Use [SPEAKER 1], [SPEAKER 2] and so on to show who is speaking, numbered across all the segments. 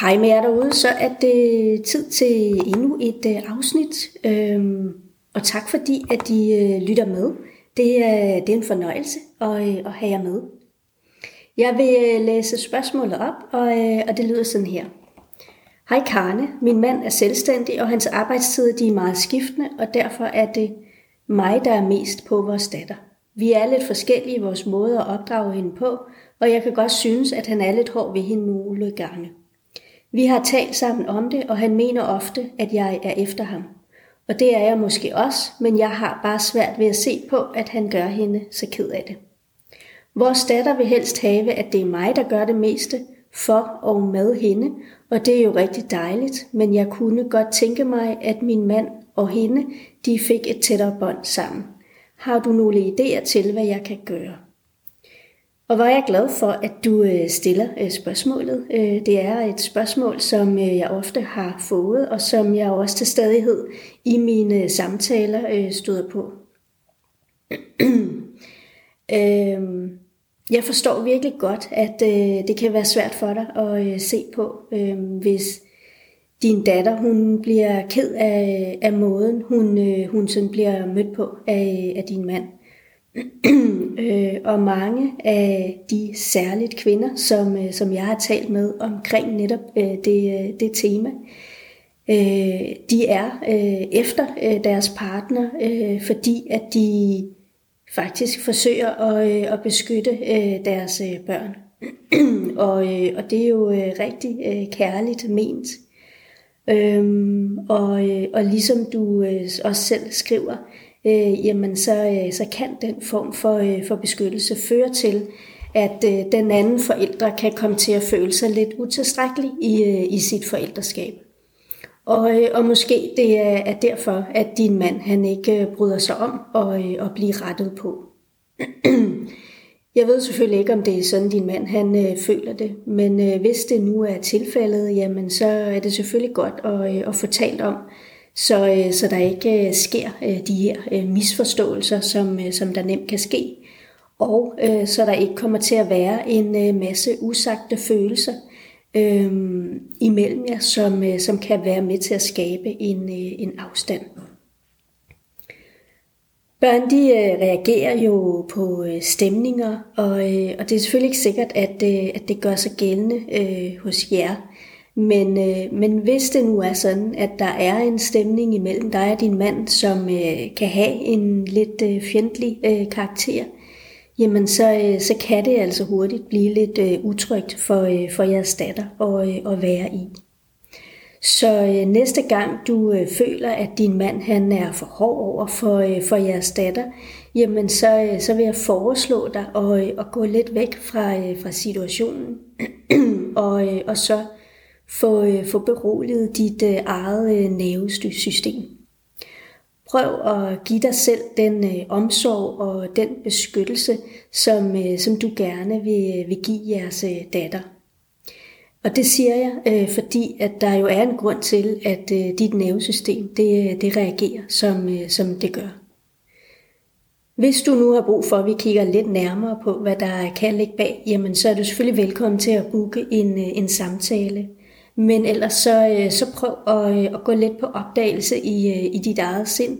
[SPEAKER 1] Hej med jer derude, så er det tid til endnu et øh, afsnit. Øhm, og tak fordi, at I øh, lytter med. Det er, det er en fornøjelse at, øh, at have jer med. Jeg vil læse spørgsmålet op, og, og det lyder sådan her. Hej Karne, min mand er selvstændig, og hans arbejdstider de er meget skiftende, og derfor er det mig, der er mest på vores datter. Vi er lidt forskellige i vores måde at opdrage hende på, og jeg kan godt synes, at han er lidt hård ved hende nogle gange. Vi har talt sammen om det, og han mener ofte, at jeg er efter ham. Og det er jeg måske også, men jeg har bare svært ved at se på, at han gør hende så ked af det. Vores datter vil helst have, at det er mig, der gør det meste for og med hende, og det er jo rigtig dejligt, men jeg kunne godt tænke mig, at min mand og hende, de fik et tættere bånd sammen. Har du nogle idéer til, hvad jeg kan gøre? Og hvor er jeg glad for, at du øh, stiller øh, spørgsmålet. Øh, det er et spørgsmål, som jeg ofte har fået, og som jeg også til stadighed i mine samtaler støder på. Øhm, jeg forstår virkelig godt, at det kan være svært for dig at se på, øhm, hvis din datter hun bliver ked af, af måden, hun, hun sådan bliver mødt på af, af din mand. øh, og mange af de særligt kvinder, som, øh, som jeg har talt med omkring netop øh, det, øh, det tema, øh, de er øh, efter øh, deres partner, øh, fordi at de faktisk forsøger at, øh, at beskytte øh, deres øh, børn. og, øh, og det er jo øh, rigtig øh, kærligt ment. Øhm, og, øh, og ligesom du øh, også selv skriver, øh, Øh, jamen så, øh, så kan den form for, øh, for beskyttelse føre til, at øh, den anden forældre kan komme til at føle sig lidt utilstrækkelig i, øh, i sit forældreskab. Og, øh, og måske det er, er derfor, at din mand han ikke øh, bryder sig om at, øh, at blive rettet på. Jeg ved selvfølgelig ikke, om det er sådan, din mand han øh, føler det, men øh, hvis det nu er tilfældet, jamen så er det selvfølgelig godt at, øh, at få talt om, så, øh, så der ikke øh, sker øh, de her øh, misforståelser, som, øh, som der nemt kan ske, og øh, så der ikke kommer til at være en masse usagte følelser øh, imellem jer, som, som kan være med til at skabe en, en afstand. Børn de reagerer jo på stemninger, og, og det er selvfølgelig ikke sikkert, at, at det gør sig gældende øh, hos jer. Men, øh, men hvis det nu er sådan, at der er en stemning imellem dig og din mand, som øh, kan have en lidt øh, fjendtlig øh, karakter, jamen så, øh, så kan det altså hurtigt blive lidt øh, utrygt for, øh, for jeres datter at, øh, at være i. Så øh, næste gang du øh, føler, at din mand han er for hård over for, øh, for jeres datter, jamen så, øh, så vil jeg foreslå dig at, øh, at gå lidt væk fra, øh, fra situationen, og, øh, og så få, øh, få beroliget dit øh, eget øh, nervesystem. Prøv at give dig selv den øh, omsorg og den beskyttelse, som, øh, som du gerne vil, øh, vil give jeres øh, datter. Og det siger jeg, øh, fordi at der jo er en grund til, at øh, dit nervesystem det, øh, det reagerer, som, øh, som det gør. Hvis du nu har brug for, at vi kigger lidt nærmere på, hvad der kan ligge bag, jamen så er du selvfølgelig velkommen til at booke en, øh, en samtale. Men ellers så, øh, så prøv at, øh, at gå lidt på opdagelse i, øh, i dit eget sind,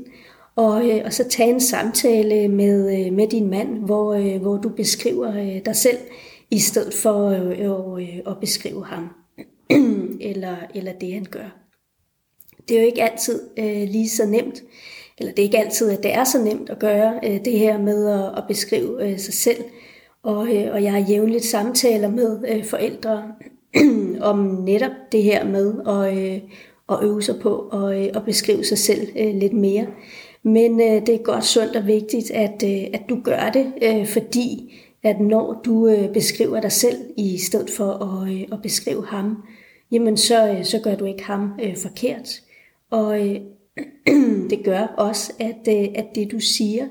[SPEAKER 1] og, og så tage en samtale med, med din mand, hvor, hvor du beskriver dig selv, i stedet for at, at beskrive ham, eller, eller det han gør. Det er jo ikke altid lige så nemt, eller det er ikke altid, at det er så nemt at gøre det her med at, at beskrive sig selv, og, og jeg har jævnligt samtaler med forældre, om netop det her med at, øh, at øve sig på og, øh, at beskrive sig selv øh, lidt mere. Men øh, det er godt sundt og vigtigt, at, øh, at du gør det, øh, fordi at når du øh, beskriver dig selv i stedet for at, øh, at beskrive ham, jamen så, øh, så gør du ikke ham øh, forkert. Og øh, det gør også, at, øh, at det du siger,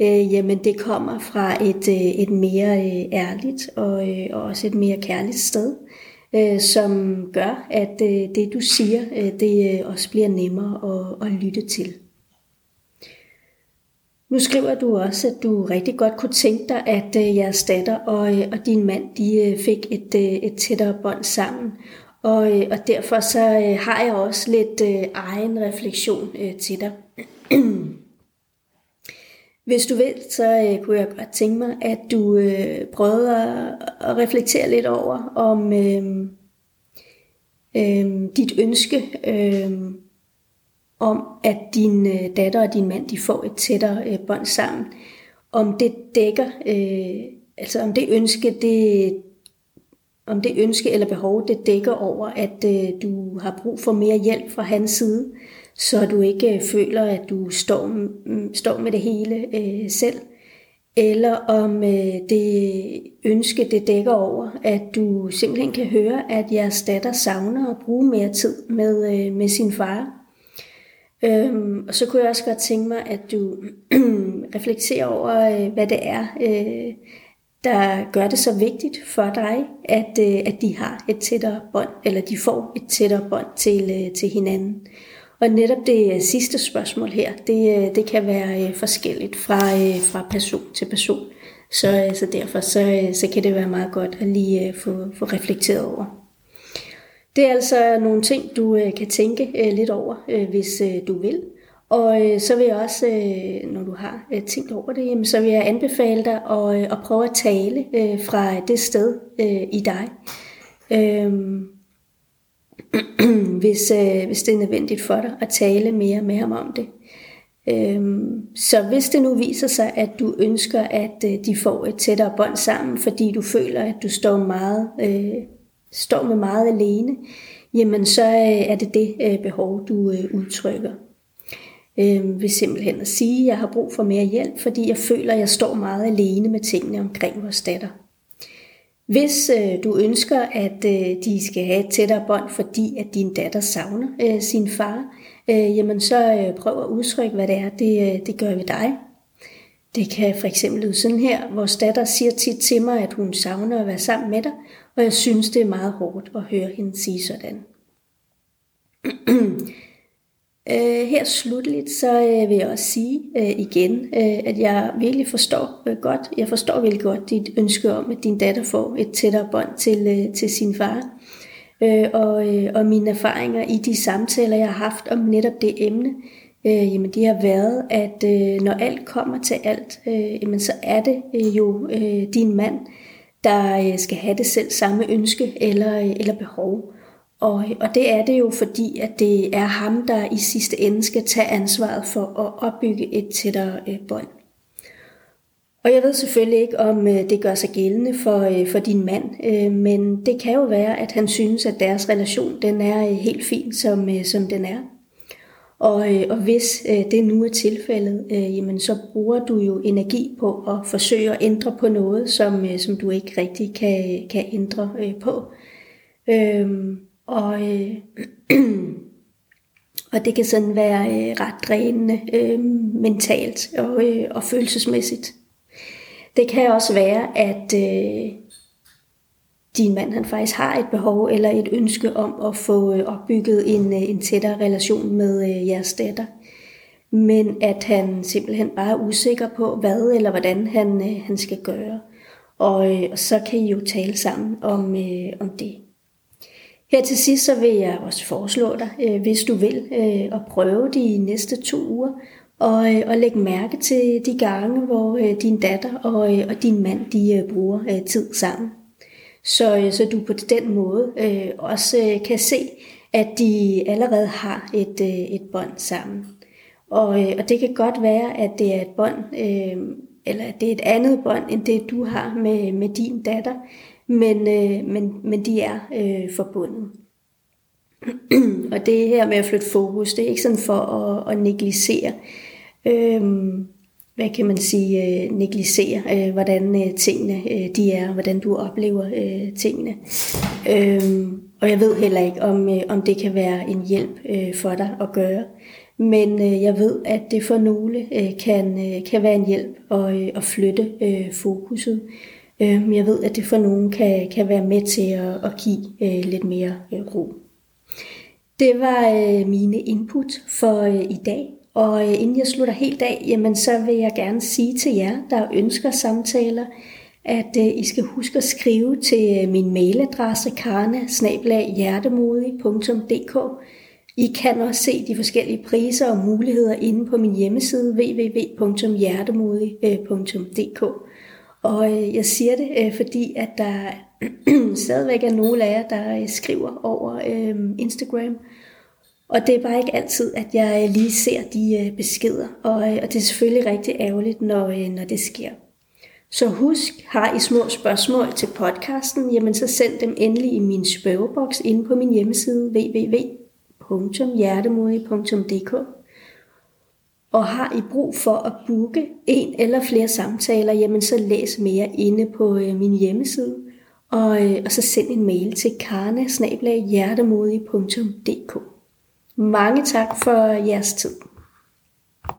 [SPEAKER 1] øh, jamen det kommer fra et, øh, et mere øh, ærligt og, øh, og også et mere kærligt sted øh, Øh, som gør, at øh, det du siger, øh, det øh, også bliver nemmere at, at lytte til. Nu skriver du også, at du rigtig godt kunne tænke dig, at øh, jeres datter og, øh, og din mand de øh, fik et, øh, et tættere bånd sammen. Og, øh, og derfor så øh, har jeg også lidt øh, egen refleksion øh, til dig. Hvis du vil, så øh, kunne jeg godt tænke mig, at du øh, prøvede at, at reflektere lidt over, om øh, øh, dit ønske øh, om, at din øh, datter og din mand de får et tættere øh, bånd sammen, om det dækker, øh, altså om det ønske, det, om det ønske eller behov, det dækker over, at øh, du har brug for mere hjælp fra hans side, så du ikke føler, at du står, står med det hele øh, selv, eller om øh, det ønske, det dækker over, at du simpelthen kan høre, at jeres datter savner at bruge mere tid med, øh, med sin far. Øhm, og så kunne jeg også godt tænke mig, at du reflekterer over, øh, hvad det er, øh, der gør det så vigtigt for dig, at, øh, at de har et tættere bånd, eller de får et tættere bånd til, øh, til hinanden. Og netop det øh, sidste spørgsmål her, det, øh, det kan være øh, forskelligt fra, fra person til person. Så, så derfor så, så kan det være meget godt at lige få, få reflekteret over. Det er altså nogle ting, du kan tænke lidt over, hvis du vil. Og så vil jeg også, når du har tænkt over det, så vil jeg anbefale dig at, at prøve at tale fra det sted i dig. Øhm, hvis, øh, hvis det er nødvendigt for dig at tale mere med ham om det. Øhm, så hvis det nu viser sig, at du ønsker, at øh, de får et tættere bånd sammen, fordi du føler, at du står, meget, øh, står med meget alene, jamen så øh, er det det øh, behov, du øh, udtrykker. Øh, ved simpelthen at sige, at jeg har brug for mere hjælp, fordi jeg føler, at jeg står meget alene med tingene omkring vores datter. Hvis øh, du ønsker, at øh, de skal have et tættere bånd, fordi at din datter savner øh, sin far, øh, jamen så øh, prøv at udtrykke, hvad det er, det, øh, det gør ved dig. Det kan for eksempel lyde sådan her. Vores datter siger tit til mig, at hun savner at være sammen med dig, og jeg synes, det er meget hårdt at høre hende sige sådan. Øh, her slutligt, så øh, vil jeg også sige øh, igen, øh, at jeg virkelig forstår øh, godt, jeg forstår virkelig godt dit ønske om, at din datter får et tættere bånd til, øh, til sin far. Øh, og, øh, og mine erfaringer i de samtaler, jeg har haft om netop det emne, øh, jamen de har været, at øh, når alt kommer til alt, øh, jamen så er det øh, jo øh, din mand, der øh, skal have det selv samme ønske eller, øh, eller behov. Og, og det er det jo, fordi at det er ham, der i sidste ende skal tage ansvaret for at opbygge et tættere øh, bånd. Og jeg ved selvfølgelig ikke, om øh, det gør sig gældende for, øh, for din mand, øh, men det kan jo være, at han synes, at deres relation den er øh, helt fin, som, øh, som den er. Og, øh, og hvis øh, det nu er tilfældet, øh, jamen så bruger du jo energi på at forsøge at ændre på noget, som, øh, som du ikke rigtig kan, kan ændre øh, på. Øh, og, øh, og det kan sådan være øh, ret drænende øh, mentalt og, øh, og følelsesmæssigt. Det kan også være, at øh, din mand han faktisk har et behov eller et ønske om at få øh, opbygget en, øh, en tættere relation med øh, jeres datter. Men at han simpelthen bare er usikker på, hvad eller hvordan han, øh, han skal gøre. Og, øh, og så kan I jo tale sammen om, øh, om det. Her til sidst så vil jeg også foreslå dig, øh, hvis du vil, øh, at prøve de næste to uger og, øh, og lægge mærke til de gange, hvor øh, din datter og, og din mand de bruger tid sammen. Så, så du på den måde også kan se, at de allerede har et, et bånd sammen. Og, og det kan godt være, at det er et bånd, eller at det er et andet bånd, end det du har med, med din datter, men, øh, men, men de er øh, forbundet. og det her med at flytte fokus, det er ikke sådan for at, at negligere, øh, hvad kan man sige, øh, negligere, øh, hvordan øh, tingene øh, de er, hvordan du oplever øh, tingene. Øh, og jeg ved heller ikke, om, øh, om det kan være en hjælp øh, for dig at gøre. Men øh, jeg ved, at det for nogle øh, kan, øh, kan være en hjælp at, øh, at flytte øh, fokuset. Øh, Øhm, jeg ved, at det for nogen kan, kan være med til at, at give øh, lidt mere øh, ro. Det var øh, mine input for øh, i dag. Og øh, inden jeg slutter helt af, jamen, så vil jeg gerne sige til jer, der ønsker samtaler, at øh, I skal huske at skrive til øh, min mailadresse karna I kan også se de forskellige priser og muligheder inde på min hjemmeside www.hjertemodig.dk. Og øh, jeg siger det, øh, fordi at der stadigvæk er nogle af jer, der øh, skriver over øh, Instagram. Og det er bare ikke altid, at jeg lige ser de beskeder, og, og det er selvfølgelig rigtig ærgerligt, når, når det sker. Så husk, har I små spørgsmål til podcasten, jamen så send dem endelig i min spørgeboks inde på min hjemmeside www.hjertemodig.dk. Og har I brug for at booke en eller flere samtaler, jamen så læs mere inde på øh, min hjemmeside. Og, øh, og så send en mail til karne Mange tak for jeres tid.